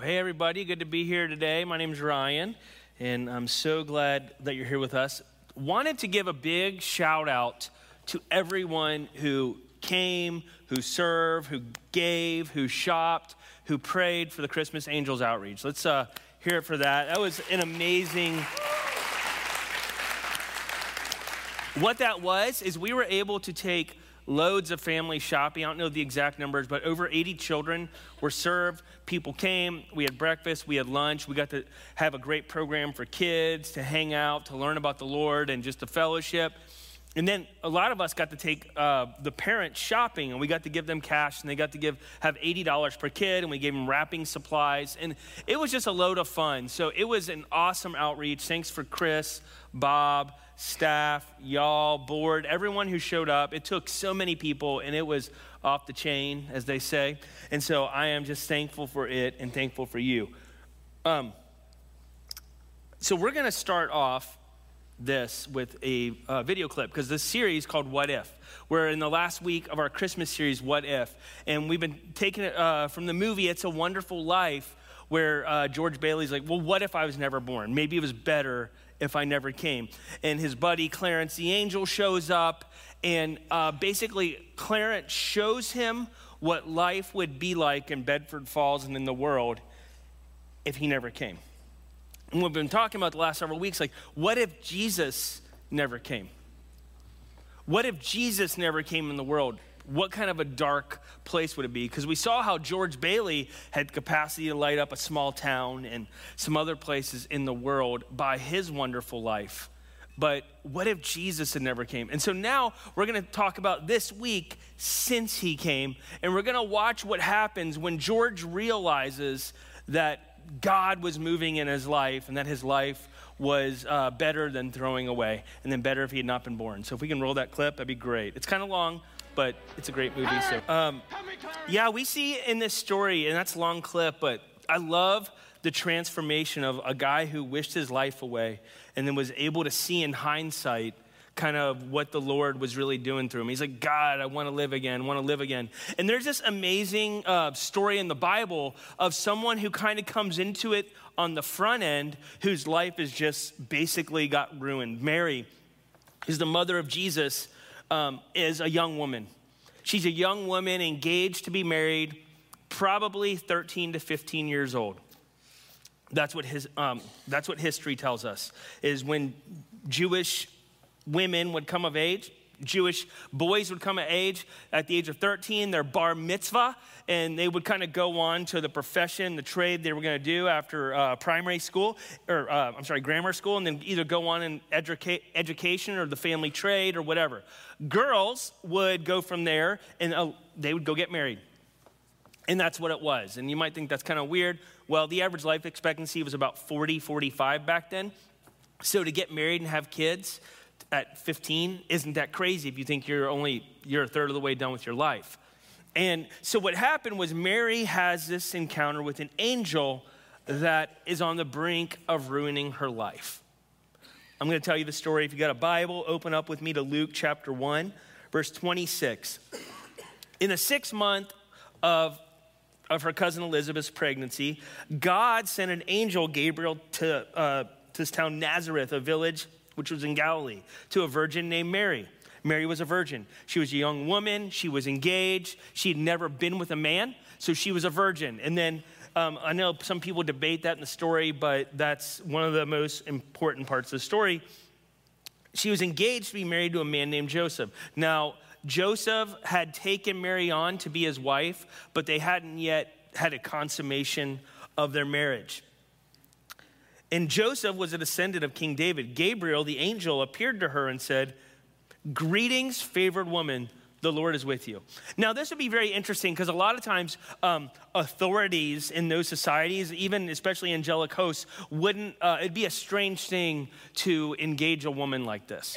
Well, hey, everybody, good to be here today. My name is Ryan, and I'm so glad that you're here with us. Wanted to give a big shout out to everyone who came, who served, who gave, who shopped, who prayed for the Christmas Angels outreach. Let's uh, hear it for that. That was an amazing. What that was is we were able to take loads of family shopping. I don't know the exact numbers, but over 80 children were served. People came, we had breakfast, we had lunch, we got to have a great program for kids to hang out, to learn about the Lord, and just to fellowship. And then a lot of us got to take uh, the parents shopping, and we got to give them cash, and they got to give have eighty dollars per kid, and we gave them wrapping supplies, and it was just a load of fun. So it was an awesome outreach. Thanks for Chris, Bob, staff, y'all, board, everyone who showed up. It took so many people, and it was off the chain, as they say. And so I am just thankful for it and thankful for you. Um, so we're going to start off this with a uh, video clip because this series called What If. We're in the last week of our Christmas series, What If. And we've been taking it uh, from the movie It's a Wonderful Life, where uh, George Bailey's like, well, what if I was never born? Maybe it was better if I never came. And his buddy Clarence the angel shows up, and uh, basically, Clarence shows him what life would be like in Bedford Falls and in the world if he never came. And we've been talking about the last several weeks like, what if Jesus never came? What if Jesus never came in the world? What kind of a dark place would it be? Because we saw how George Bailey had capacity to light up a small town and some other places in the world by his wonderful life. But what if Jesus had never came? And so now we're going to talk about this week since he came, and we're going to watch what happens when George realizes that God was moving in his life and that his life was uh, better than throwing away, and then better if he had not been born. So if we can roll that clip, that'd be great. It's kind of long, but it's a great movie. So, um, yeah, we see in this story, and that's a long clip, but I love the transformation of a guy who wished his life away and then was able to see in hindsight kind of what the Lord was really doing through him. He's like, God, I want to live again, want to live again. And there's this amazing uh, story in the Bible of someone who kind of comes into it on the front end whose life is just basically got ruined. Mary is the mother of Jesus um, is a young woman. She's a young woman engaged to be married, probably 13 to 15 years old. That's what, his, um, that's what history tells us, is when Jewish women would come of age, Jewish boys would come of age at the age of 13, their bar mitzvah, and they would kind of go on to the profession, the trade they were going to do after uh, primary school, or uh, I'm sorry, grammar school, and then either go on in educa- education or the family trade or whatever. Girls would go from there and uh, they would go get married. And that's what it was. And you might think that's kind of weird. Well, the average life expectancy was about 40, 45 back then. So to get married and have kids, at 15 isn't that crazy if you think you're only you're a third of the way done with your life. And so what happened was mary has this encounter with an angel that is on the brink of ruining her life. I'm going to tell you the story. If you got a bible open up with me to luke chapter 1 verse 26 in the sixth month of of her cousin elizabeth's pregnancy god sent an angel gabriel to, uh, to this town nazareth a village which was in Galilee, to a virgin named Mary. Mary was a virgin. She was a young woman. She was engaged. She had never been with a man, so she was a virgin. And then um, I know some people debate that in the story, but that's one of the most important parts of the story. She was engaged to be married to a man named Joseph. Now, Joseph had taken Mary on to be his wife, but they hadn't yet had a consummation of their marriage. And Joseph was a descendant of King David. Gabriel, the angel, appeared to her and said, Greetings, favored woman, the Lord is with you. Now, this would be very interesting because a lot of times um, authorities in those societies, even especially angelic hosts, wouldn't, uh, it'd be a strange thing to engage a woman like this.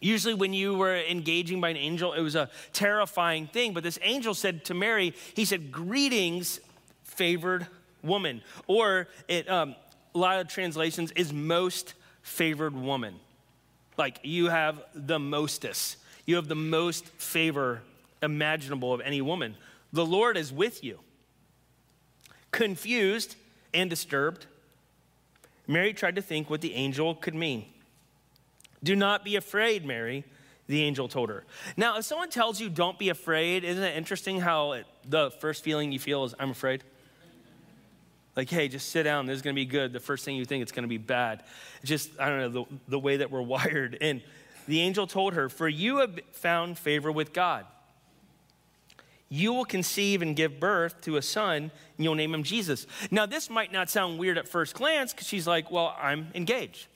Usually, when you were engaging by an angel, it was a terrifying thing. But this angel said to Mary, He said, Greetings, favored woman. Or it, um, lot of translations is most favored woman. Like you have the mostest, you have the most favor imaginable of any woman. The Lord is with you. Confused and disturbed, Mary tried to think what the angel could mean. Do not be afraid, Mary, the angel told her. Now, if someone tells you don't be afraid, isn't it interesting how it, the first feeling you feel is, I'm afraid? Like, hey, just sit down, this is gonna be good. The first thing you think it's gonna be bad. Just, I don't know, the, the way that we're wired. And the angel told her, For you have found favor with God. You will conceive and give birth to a son, and you'll name him Jesus. Now, this might not sound weird at first glance because she's like, Well, I'm engaged.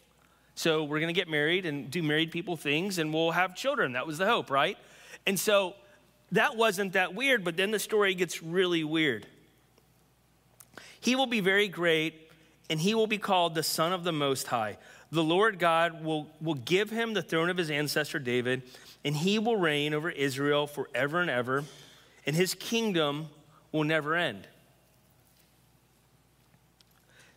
So we're going to get married and do married people things, and we'll have children. That was the hope, right? And so that wasn't that weird, but then the story gets really weird. He will be very great, and he will be called the Son of the Most High. The Lord God will, will give him the throne of his ancestor David, and he will reign over Israel forever and ever and his kingdom will never end.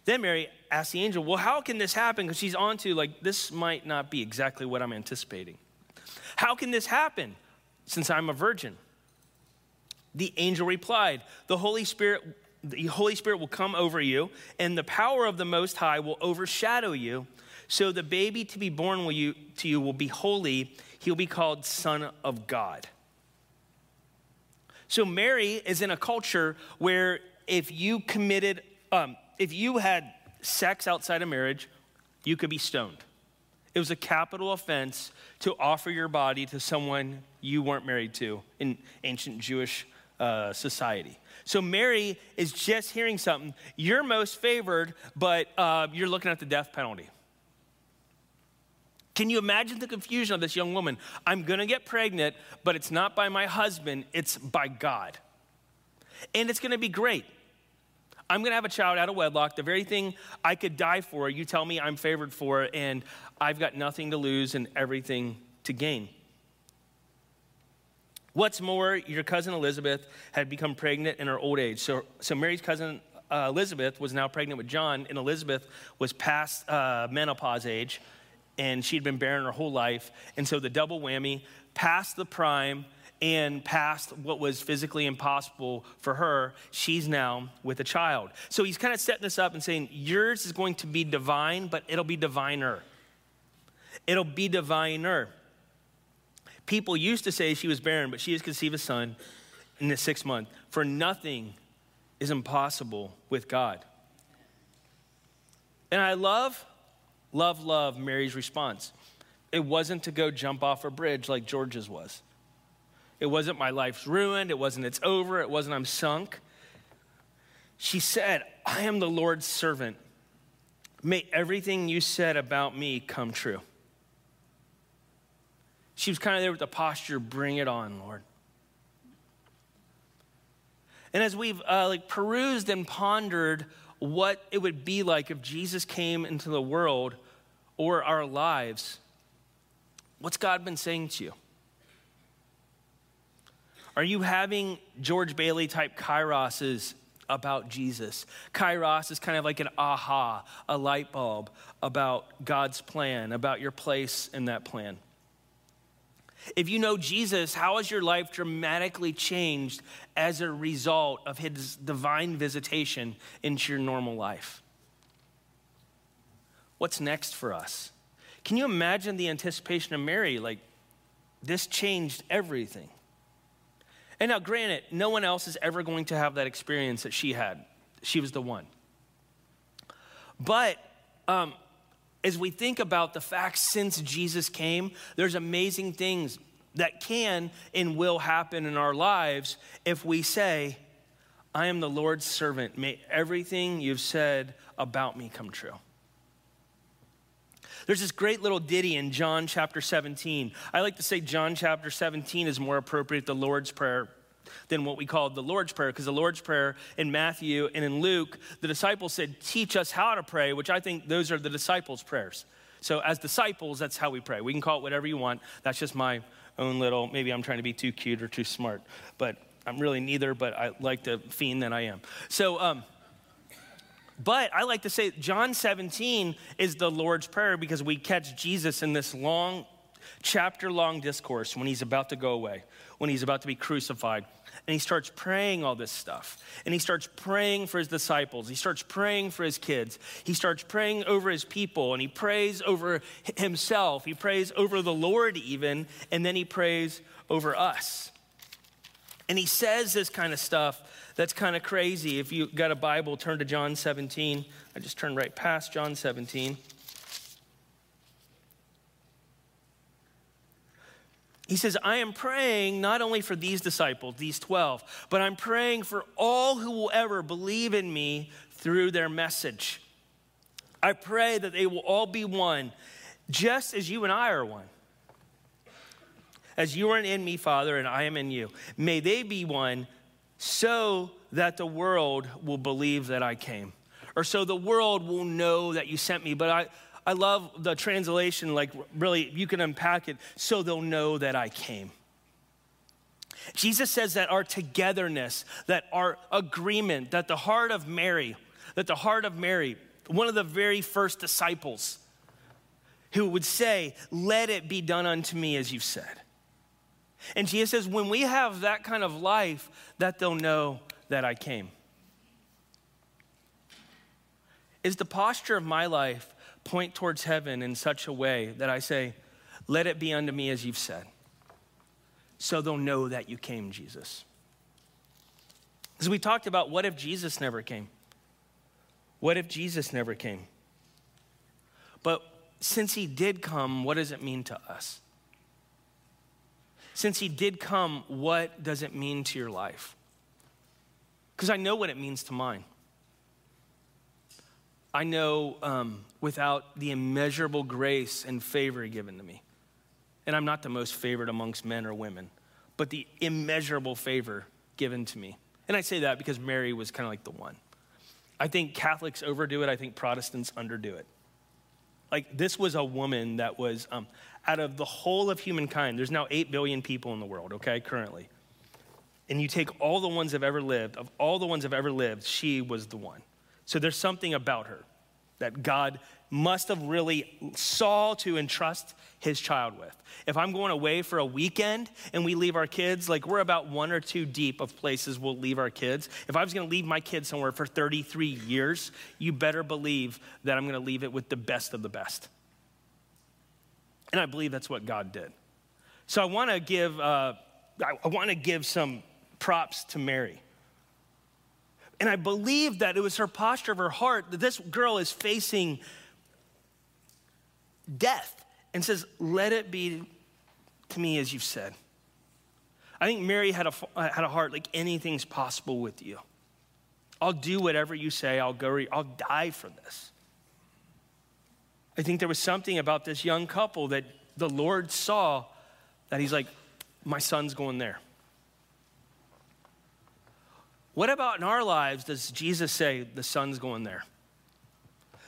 Then Mary asked the angel, Well, how can this happen? Because she's on to, like, this might not be exactly what I'm anticipating. How can this happen since I'm a virgin? The angel replied, The Holy Spirit. The Holy Spirit will come over you, and the power of the Most High will overshadow you. So the baby to be born you, to you will be holy. He'll be called Son of God. So Mary is in a culture where if you committed, um, if you had sex outside of marriage, you could be stoned. It was a capital offense to offer your body to someone you weren't married to in ancient Jewish uh, society. So Mary is just hearing something. You're most favored, but uh, you're looking at the death penalty. Can you imagine the confusion of this young woman? I'm gonna get pregnant, but it's not by my husband, it's by God. And it's gonna be great. I'm gonna have a child out of wedlock, the very thing I could die for, you tell me I'm favored for, and I've got nothing to lose and everything to gain. What's more, your cousin Elizabeth had become pregnant in her old age. So, so Mary's cousin uh, Elizabeth was now pregnant with John, and Elizabeth was past uh, menopause age and she'd been barren her whole life. And so the double whammy, past the prime and past what was physically impossible for her, she's now with a child. So he's kind of setting this up and saying, Yours is going to be divine, but it'll be diviner. It'll be diviner. People used to say she was barren, but she has conceived a son in the sixth month. For nothing is impossible with God. And I love Love, love, Mary's response. It wasn't to go jump off a bridge like George's was. It wasn't my life's ruined. It wasn't it's over. It wasn't I'm sunk. She said, I am the Lord's servant. May everything you said about me come true. She was kind of there with the posture, bring it on, Lord. And as we've uh, like perused and pondered what it would be like if Jesus came into the world, or our lives, what's God been saying to you? Are you having George Bailey type kairoses about Jesus? Kairos is kind of like an aha, a light bulb about God's plan, about your place in that plan. If you know Jesus, how has your life dramatically changed as a result of his divine visitation into your normal life? what's next for us? Can you imagine the anticipation of Mary? Like, this changed everything. And now, granted, no one else is ever going to have that experience that she had. She was the one. But um, as we think about the fact since Jesus came, there's amazing things that can and will happen in our lives if we say, I am the Lord's servant. May everything you've said about me come true. There's this great little ditty in John chapter 17. I like to say John chapter 17 is more appropriate, the Lord's Prayer, than what we call the Lord's Prayer, because the Lord's Prayer in Matthew and in Luke, the disciples said, Teach us how to pray, which I think those are the disciples' prayers. So, as disciples, that's how we pray. We can call it whatever you want. That's just my own little, maybe I'm trying to be too cute or too smart, but I'm really neither, but I like to fiend that I am. So, um, but I like to say John 17 is the Lord's Prayer because we catch Jesus in this long chapter long discourse when he's about to go away, when he's about to be crucified. And he starts praying all this stuff. And he starts praying for his disciples. He starts praying for his kids. He starts praying over his people. And he prays over himself. He prays over the Lord, even. And then he prays over us. And he says this kind of stuff that's kind of crazy. If you got a Bible, turn to John 17. I just turned right past John 17. He says, I am praying not only for these disciples, these 12, but I'm praying for all who will ever believe in me through their message. I pray that they will all be one, just as you and I are one. As you are in me, Father, and I am in you. May they be one so that the world will believe that I came, or so the world will know that you sent me. But I, I love the translation, like, really, you can unpack it so they'll know that I came. Jesus says that our togetherness, that our agreement, that the heart of Mary, that the heart of Mary, one of the very first disciples, who would say, Let it be done unto me as you've said. And Jesus says, When we have that kind of life, that they'll know that I came. Is the posture of my life point towards heaven in such a way that I say, Let it be unto me as you've said. So they'll know that you came, Jesus. As we talked about, what if Jesus never came? What if Jesus never came? But since he did come, what does it mean to us? Since he did come, what does it mean to your life? Because I know what it means to mine. I know um, without the immeasurable grace and favor given to me, and I'm not the most favored amongst men or women, but the immeasurable favor given to me. And I say that because Mary was kind of like the one. I think Catholics overdo it, I think Protestants underdo it. Like, this was a woman that was, um, out of the whole of humankind, there's now 8 billion people in the world, okay, currently. And you take all the ones that have ever lived, of all the ones that have ever lived, she was the one. So there's something about her that God must have really saw to entrust his child with. If I'm going away for a weekend and we leave our kids, like we're about one or two deep of places we'll leave our kids. If I was going to leave my kids somewhere for 33 years, you better believe that I'm going to leave it with the best of the best. And I believe that's what God did. So I want to give, uh, I want to give some props to Mary. And I believe that it was her posture of her heart that this girl is facing death and says, Let it be to me as you've said. I think Mary had a, uh, had a heart like anything's possible with you. I'll do whatever you say, I'll go, I'll die for this. I think there was something about this young couple that the Lord saw that he's like, My son's going there. What about in our lives does Jesus say the sun's going there?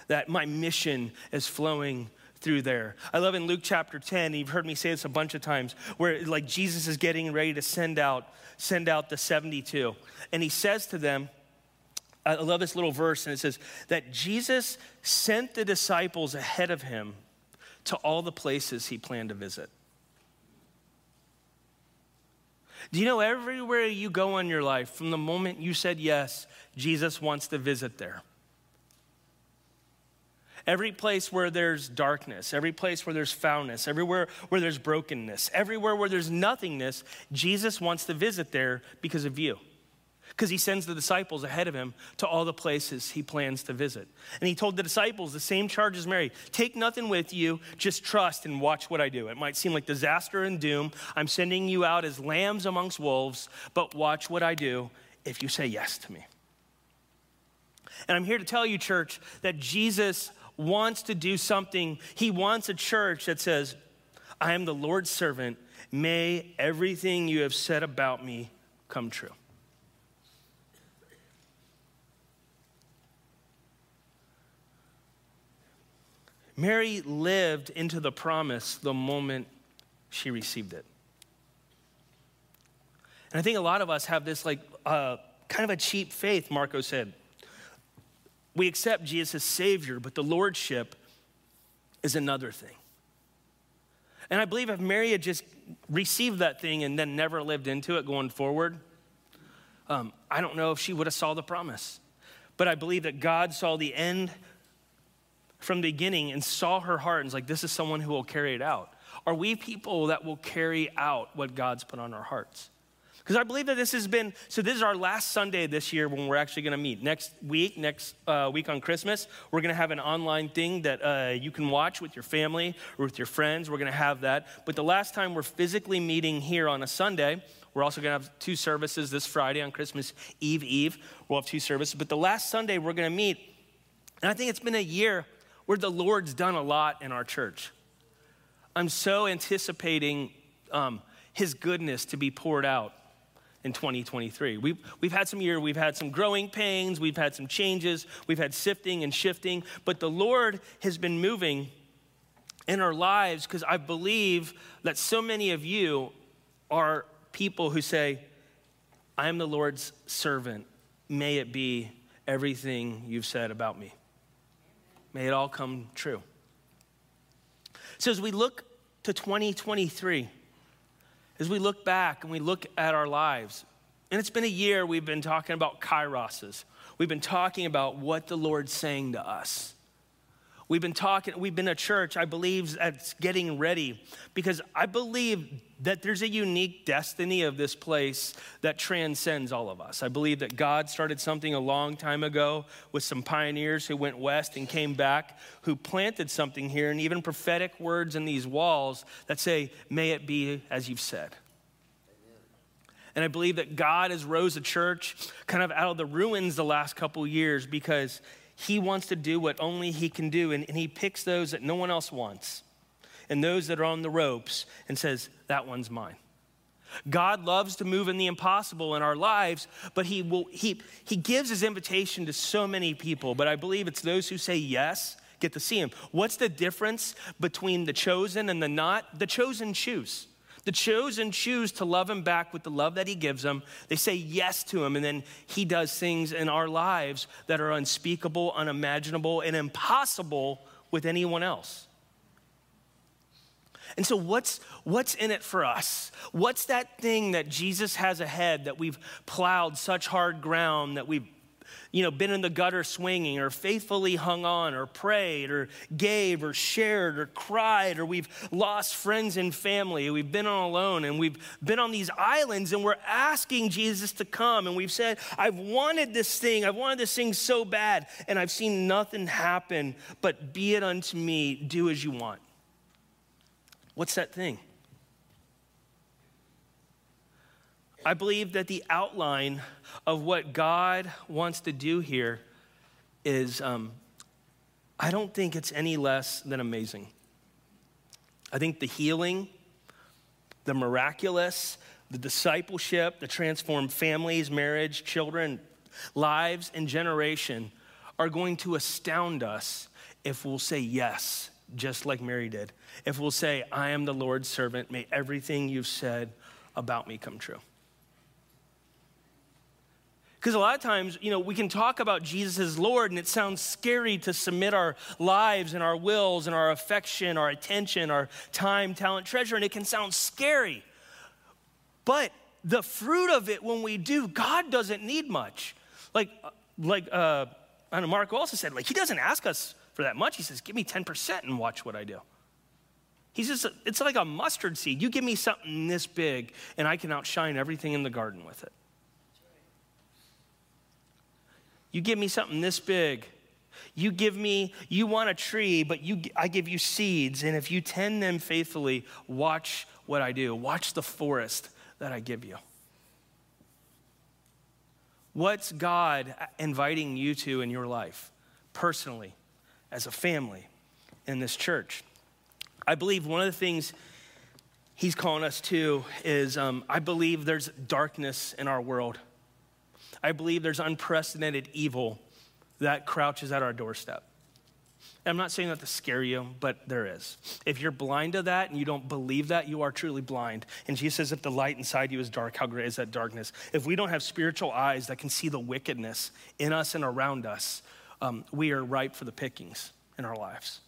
That my mission is flowing through there. I love in Luke chapter 10, you've heard me say this a bunch of times, where like Jesus is getting ready to send out, send out the 72. And he says to them, I love this little verse, and it says that Jesus sent the disciples ahead of him to all the places he planned to visit. Do you know everywhere you go in your life, from the moment you said yes, Jesus wants to visit there? Every place where there's darkness, every place where there's foulness, everywhere where there's brokenness, everywhere where there's nothingness, Jesus wants to visit there because of you because he sends the disciples ahead of him to all the places he plans to visit. And he told the disciples the same charge as Mary take nothing with you, just trust and watch what I do. It might seem like disaster and doom. I'm sending you out as lambs amongst wolves, but watch what I do if you say yes to me. And I'm here to tell you, church, that Jesus wants to do something. He wants a church that says, I am the Lord's servant. May everything you have said about me come true. Mary lived into the promise the moment she received it. And I think a lot of us have this like uh, kind of a cheap faith, Marco said. We accept Jesus as Savior, but the Lordship is another thing. And I believe if Mary had just received that thing and then never lived into it going forward, um, I don't know if she would have saw the promise. But I believe that God saw the end from the beginning and saw her heart and was like, this is someone who will carry it out. Are we people that will carry out what God's put on our hearts? Because I believe that this has been, so this is our last Sunday this year when we're actually going to meet. Next week, next uh, week on Christmas, we're going to have an online thing that uh, you can watch with your family or with your friends. We're going to have that. But the last time we're physically meeting here on a Sunday, we're also going to have two services this Friday on Christmas Eve Eve. We'll have two services. But the last Sunday we're going to meet, and I think it's been a year where the Lord's done a lot in our church. I'm so anticipating um, His goodness to be poured out in 2023. We've, we've had some year, we've had some growing pains, we've had some changes, we've had sifting and shifting, but the Lord has been moving in our lives because I believe that so many of you are people who say, I am the Lord's servant. May it be everything you've said about me. May it all come true. So, as we look to 2023, as we look back and we look at our lives, and it's been a year we've been talking about kairoses. We've been talking about what the Lord's saying to us. We've been talking, we've been a church, I believe, that's getting ready because I believe that there's a unique destiny of this place that transcends all of us. I believe that God started something a long time ago with some pioneers who went west and came back, who planted something here, and even prophetic words in these walls that say, May it be as you've said. And I believe that God has rose a church kind of out of the ruins the last couple years because he wants to do what only He can do, and, and He picks those that no one else wants and those that are on the ropes and says, That one's mine. God loves to move in the impossible in our lives, but he, will, he, he gives his invitation to so many people. But I believe it's those who say yes get to see him. What's the difference between the chosen and the not? The chosen choose. The chosen choose to love him back with the love that he gives them. They say yes to him, and then he does things in our lives that are unspeakable, unimaginable, and impossible with anyone else. And so, what's, what's in it for us? What's that thing that Jesus has ahead that we've plowed such hard ground, that we've you know, been in the gutter swinging or faithfully hung on or prayed or gave or shared or cried or we've lost friends and family. We've been on alone and we've been on these islands and we're asking Jesus to come and we've said, I've wanted this thing. I've wanted this thing so bad and I've seen nothing happen, but be it unto me, do as you want. What's that thing? I believe that the outline of what God wants to do here is, um, I don't think it's any less than amazing. I think the healing, the miraculous, the discipleship, the transformed families, marriage, children, lives, and generation are going to astound us if we'll say yes, just like Mary did. If we'll say, I am the Lord's servant, may everything you've said about me come true. Because a lot of times, you know, we can talk about Jesus as Lord and it sounds scary to submit our lives and our wills and our affection, our attention, our time, talent, treasure, and it can sound scary. But the fruit of it when we do, God doesn't need much. Like, like uh, I know Mark also said, like, he doesn't ask us for that much. He says, give me 10% and watch what I do. He says, it's like a mustard seed. You give me something this big, and I can outshine everything in the garden with it. You give me something this big. You give me, you want a tree, but you, I give you seeds. And if you tend them faithfully, watch what I do. Watch the forest that I give you. What's God inviting you to in your life, personally, as a family, in this church? I believe one of the things He's calling us to is um, I believe there's darkness in our world. I believe there's unprecedented evil that crouches at our doorstep. I'm not saying that to scare you, but there is. If you're blind to that and you don't believe that, you are truly blind. And Jesus says, if the light inside you is dark, how great is that darkness? If we don't have spiritual eyes that can see the wickedness in us and around us, um, we are ripe for the pickings in our lives.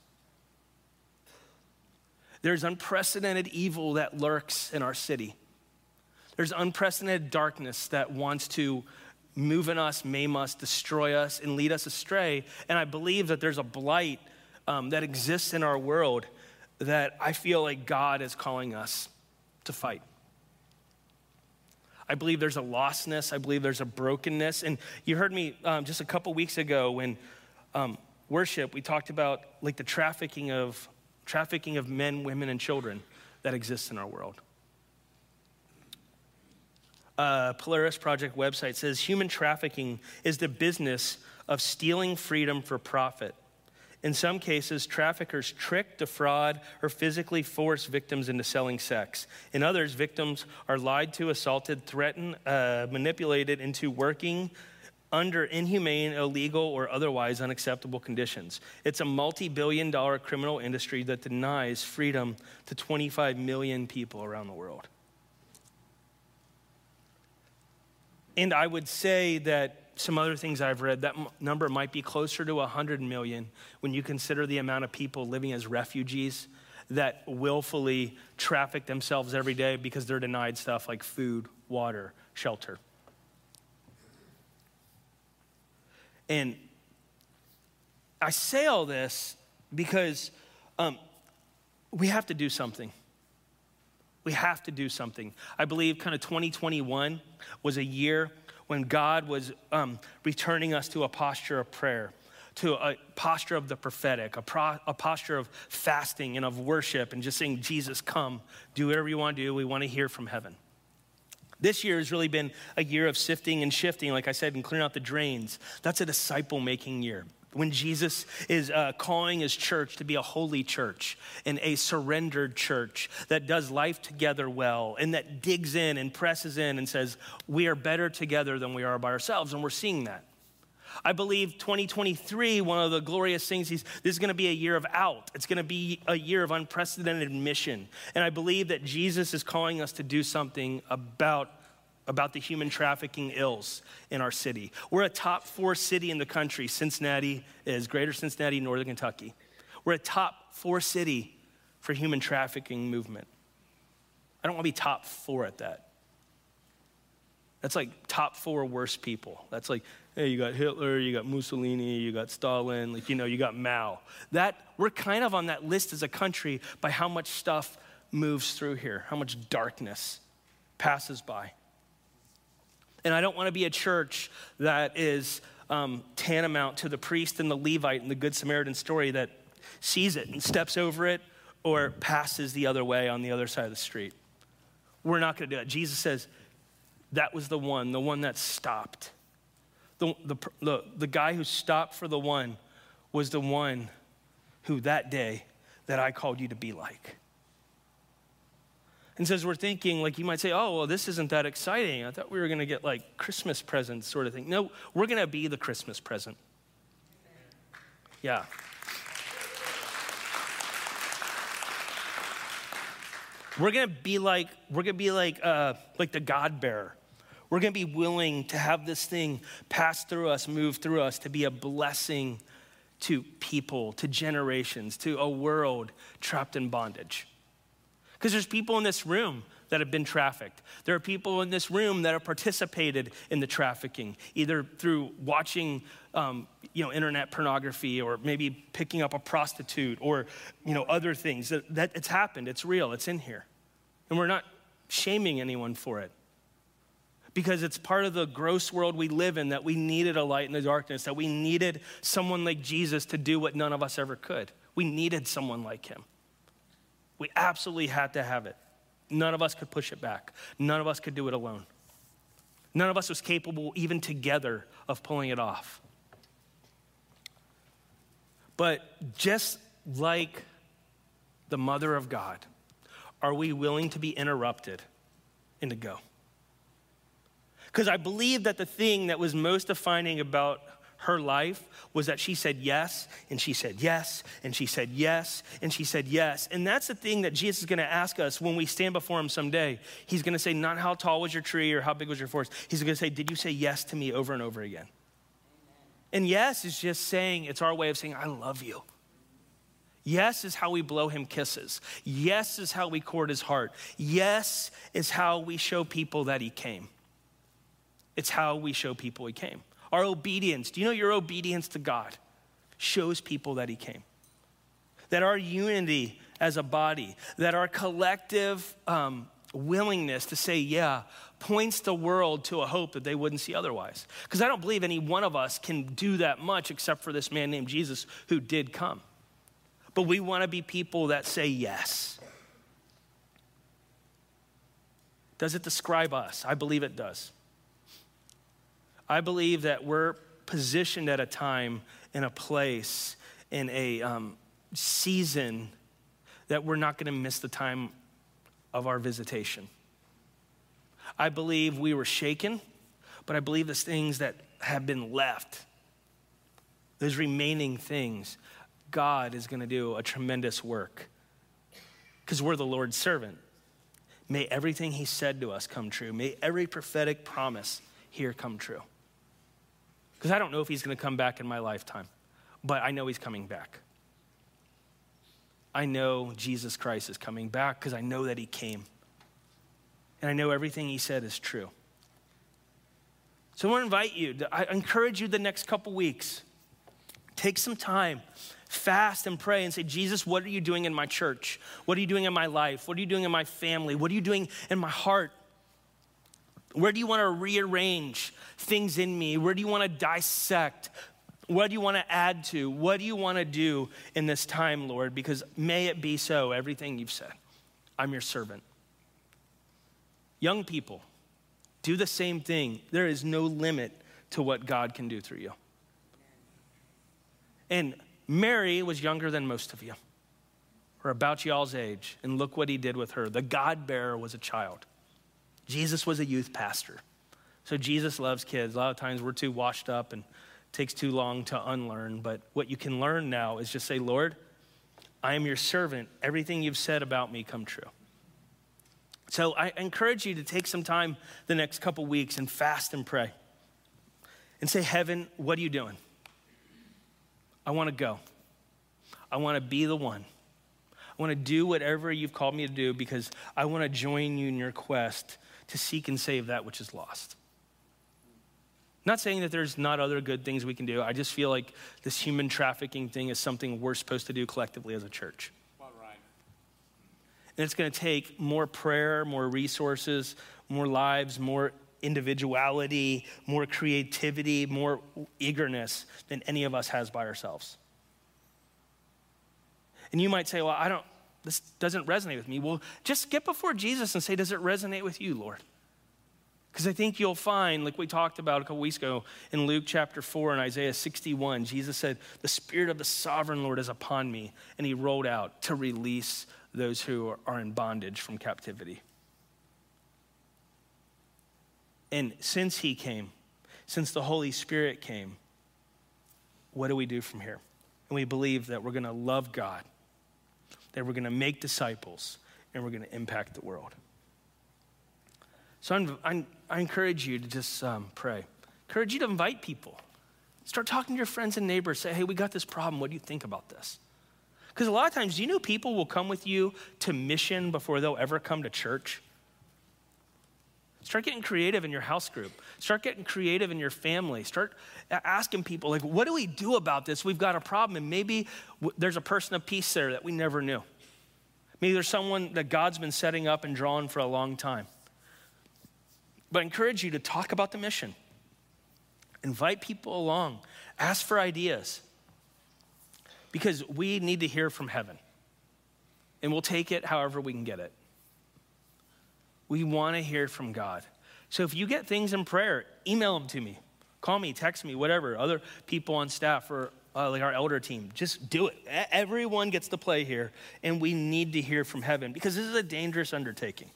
There's unprecedented evil that lurks in our city. There's unprecedented darkness that wants to move in us, maim us, destroy us, and lead us astray. And I believe that there's a blight um, that exists in our world that I feel like God is calling us to fight. I believe there's a lostness. I believe there's a brokenness. And you heard me um, just a couple weeks ago when um, worship, we talked about like the trafficking of trafficking of men, women, and children that exists in our world. Uh, Polaris Project website says human trafficking is the business of stealing freedom for profit. In some cases, traffickers trick, defraud, or physically force victims into selling sex. In others, victims are lied to, assaulted, threatened, uh, manipulated into working under inhumane, illegal, or otherwise unacceptable conditions. It's a multi billion dollar criminal industry that denies freedom to 25 million people around the world. And I would say that some other things I've read, that m- number might be closer to 100 million when you consider the amount of people living as refugees that willfully traffic themselves every day because they're denied stuff like food, water, shelter. And I say all this because um, we have to do something. We have to do something. I believe kind of 2021 was a year when God was um, returning us to a posture of prayer, to a posture of the prophetic, a, pro- a posture of fasting and of worship, and just saying, Jesus, come, do whatever you want to do. We want to hear from heaven. This year has really been a year of sifting and shifting, like I said, and clearing out the drains. That's a disciple making year. When Jesus is uh, calling his church to be a holy church and a surrendered church that does life together well and that digs in and presses in and says, We are better together than we are by ourselves. And we're seeing that. I believe 2023, one of the glorious things is this is going to be a year of out. It's going to be a year of unprecedented mission. And I believe that Jesus is calling us to do something about about the human trafficking ills in our city. We're a top four city in the country. Cincinnati is Greater Cincinnati, Northern Kentucky. We're a top four city for human trafficking movement. I don't want to be top four at that. That's like top four worst people. That's like, hey, you got Hitler, you got Mussolini, you got Stalin, like, you know, you got Mao. That, we're kind of on that list as a country by how much stuff moves through here, how much darkness passes by. And I don't want to be a church that is um, tantamount to the priest and the Levite and the Good Samaritan story that sees it and steps over it or passes the other way on the other side of the street. We're not going to do that. Jesus says that was the one, the one that stopped. The, the, the, the guy who stopped for the one was the one who that day that I called you to be like. And says we're thinking, like you might say, oh, well, this isn't that exciting. I thought we were going to get like Christmas presents sort of thing. No, we're going to be the Christmas present. Yeah. We're going to be like, we're to be like, uh, like the God bearer. We're going to be willing to have this thing pass through us, move through us, to be a blessing to people, to generations, to a world trapped in bondage. Because there's people in this room that have been trafficked. There are people in this room that have participated in the trafficking, either through watching, um, you know, internet pornography, or maybe picking up a prostitute, or you know, other things. That, that it's happened. It's real. It's in here, and we're not shaming anyone for it. Because it's part of the gross world we live in that we needed a light in the darkness, that we needed someone like Jesus to do what none of us ever could. We needed someone like him. We absolutely had to have it. None of us could push it back. None of us could do it alone. None of us was capable, even together, of pulling it off. But just like the mother of God, are we willing to be interrupted and to go? Because I believe that the thing that was most defining about her life was that she said yes, and she said yes, and she said yes, and she said yes. And that's the thing that Jesus is going to ask us when we stand before him someday. He's going to say, not how tall was your tree or how big was your forest. He's going to say, did you say yes to me over and over again? And yes is just saying, it's our way of saying, I love you. Yes is how we blow him kisses. Yes is how we court his heart. Yes is how we show people that he came. It's how we show people he came. Our obedience, do you know your obedience to God shows people that he came? That our unity as a body, that our collective um, willingness to say, yeah, points the world to a hope that they wouldn't see otherwise. Because I don't believe any one of us can do that much except for this man named Jesus who did come. But we want to be people that say yes. Does it describe us? I believe it does. I believe that we're positioned at a time, in a place, in a um, season that we're not going to miss the time of our visitation. I believe we were shaken, but I believe the things that have been left, those remaining things, God is going to do a tremendous work because we're the Lord's servant. May everything He said to us come true. May every prophetic promise here come true. Because I don't know if He's going to come back in my lifetime, but I know He's coming back. I know Jesus Christ is coming back because I know that He came. And I know everything He said is true. So I want to invite you, I encourage you the next couple weeks, take some time fast and pray and say, Jesus, what are you doing in my church? What are you doing in my life? What are you doing in my family? What are you doing in my heart? Where do you want to rearrange things in me? Where do you want to dissect? What do you want to add to? What do you want to do in this time, Lord? Because may it be so, everything you've said. I'm your servant. Young people, do the same thing. There is no limit to what God can do through you. And Mary was younger than most of you, or about y'all's age, and look what he did with her. The God bearer was a child. Jesus was a youth pastor. So Jesus loves kids. A lot of times we're too washed up and takes too long to unlearn. But what you can learn now is just say, Lord, I am your servant. Everything you've said about me come true. So I encourage you to take some time the next couple weeks and fast and pray. And say, Heaven, what are you doing? I want to go. I want to be the one. I want to do whatever you've called me to do because I want to join you in your quest to seek and save that which is lost. Not saying that there's not other good things we can do. I just feel like this human trafficking thing is something we're supposed to do collectively as a church. And it's going to take more prayer, more resources, more lives, more individuality, more creativity, more eagerness than any of us has by ourselves. And you might say, well, I don't, this doesn't resonate with me. Well, just get before Jesus and say, does it resonate with you, Lord? Because I think you'll find, like we talked about a couple weeks ago in Luke chapter 4 and Isaiah 61, Jesus said, The Spirit of the sovereign Lord is upon me. And he rolled out to release those who are in bondage from captivity. And since he came, since the Holy Spirit came, what do we do from here? And we believe that we're going to love God, that we're going to make disciples, and we're going to impact the world. So I'm, I'm, i encourage you to just um, pray. Encourage you to invite people. Start talking to your friends and neighbors. Say, hey, we got this problem. What do you think about this? Because a lot of times, do you know people will come with you to mission before they'll ever come to church? Start getting creative in your house group. Start getting creative in your family. Start asking people, like, what do we do about this? We've got a problem. And maybe there's a person of peace there that we never knew. Maybe there's someone that God's been setting up and drawing for a long time. But I encourage you to talk about the mission, invite people along, ask for ideas, because we need to hear from heaven. And we'll take it however we can get it. We want to hear from God. So if you get things in prayer, email them to me. Call me, text me, whatever. Other people on staff or uh, like our elder team, just do it. Everyone gets to play here, and we need to hear from heaven because this is a dangerous undertaking.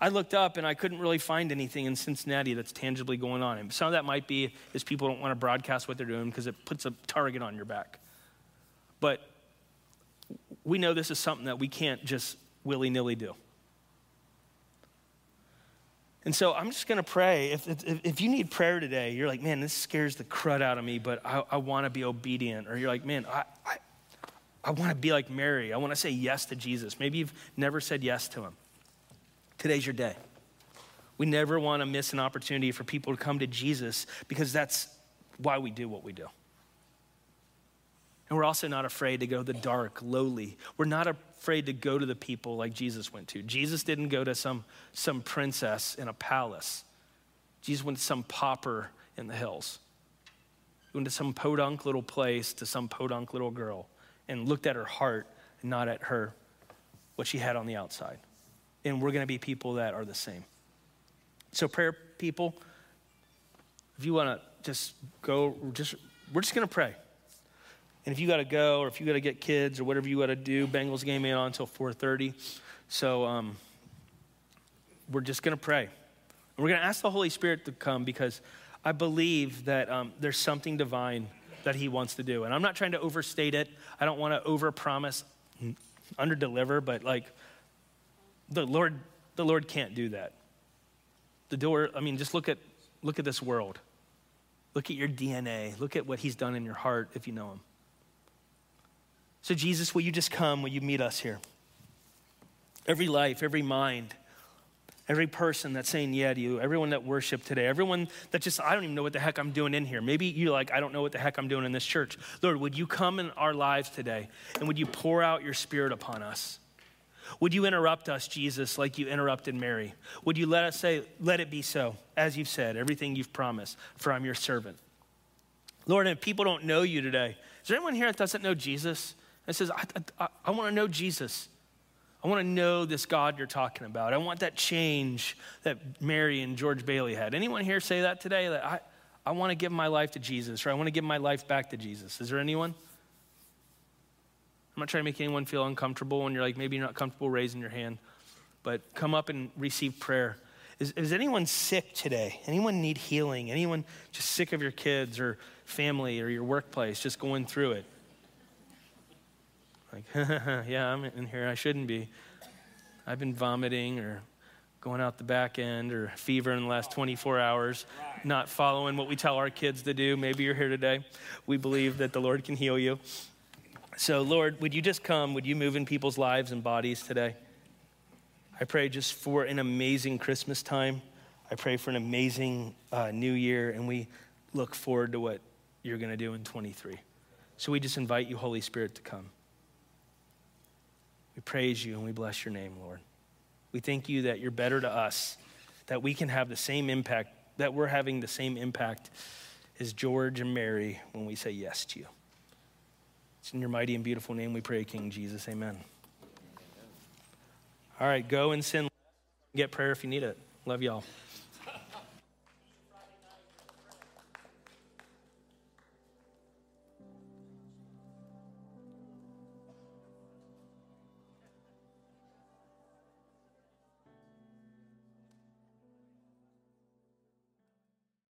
I looked up and I couldn't really find anything in Cincinnati that's tangibly going on. And some of that might be is people don't want to broadcast what they're doing because it puts a target on your back. But we know this is something that we can't just willy nilly do. And so I'm just going to pray. If, if, if, you need prayer today, you're like, man, this scares the crud out of me, but I, I want to be obedient. Or you're like, man, I, I, I want to be like Mary. I want to say yes to Jesus. Maybe you've never said yes to him. Today's your day. We never want to miss an opportunity for people to come to Jesus because that's why we do what we do. And we're also not afraid to go to the dark, lowly. We're not afraid to go to the people like Jesus went to. Jesus didn't go to some, some princess in a palace, Jesus went to some pauper in the hills. He went to some podunk little place to some podunk little girl and looked at her heart not at her, what she had on the outside. And we're going to be people that are the same. So, prayer people, if you want to just go, just we're just going to pray. And if you got to go, or if you got to get kids, or whatever you got to do, Bengals game ain't on until 4:30. So um, we're just to pray. And we're to ask the Holy Spirit to come because I believe that um, there's something divine that He wants to do. And I'm not trying to overstate it. I don't want to overpromise, underdeliver, but like the Lord, the Lord can't do that. The door, I mean, just look at, look at this world. Look at your DNA. Look at what he's done in your heart if you know him. So, Jesus, will you just come? Will you meet us here? Every life, every mind, every person that's saying yeah to you, everyone that worshiped today, everyone that just, I don't even know what the heck I'm doing in here. Maybe you're like, I don't know what the heck I'm doing in this church. Lord, would you come in our lives today and would you pour out your spirit upon us? Would you interrupt us, Jesus, like you interrupted Mary? Would you let us say, Let it be so, as you've said, everything you've promised, for I'm your servant? Lord, if people don't know you today, is there anyone here that doesn't know Jesus and says, I, I, I want to know Jesus? I want to know this God you're talking about. I want that change that Mary and George Bailey had. Anyone here say that today? That I, I want to give my life to Jesus, or I want to give my life back to Jesus. Is there anyone? I'm not trying to make anyone feel uncomfortable when you're like, maybe you're not comfortable raising your hand, but come up and receive prayer. Is, is anyone sick today? Anyone need healing? Anyone just sick of your kids or family or your workplace, just going through it? Like, yeah, I'm in here. I shouldn't be. I've been vomiting or going out the back end or fever in the last 24 hours, not following what we tell our kids to do. Maybe you're here today. We believe that the Lord can heal you. So, Lord, would you just come? Would you move in people's lives and bodies today? I pray just for an amazing Christmas time. I pray for an amazing uh, new year, and we look forward to what you're going to do in 23. So we just invite you, Holy Spirit, to come. We praise you and we bless your name, Lord. We thank you that you're better to us, that we can have the same impact, that we're having the same impact as George and Mary when we say yes to you. It's in your mighty and beautiful name we pray, King Jesus. Amen. All right, go and sin. Get prayer if you need it. Love y'all.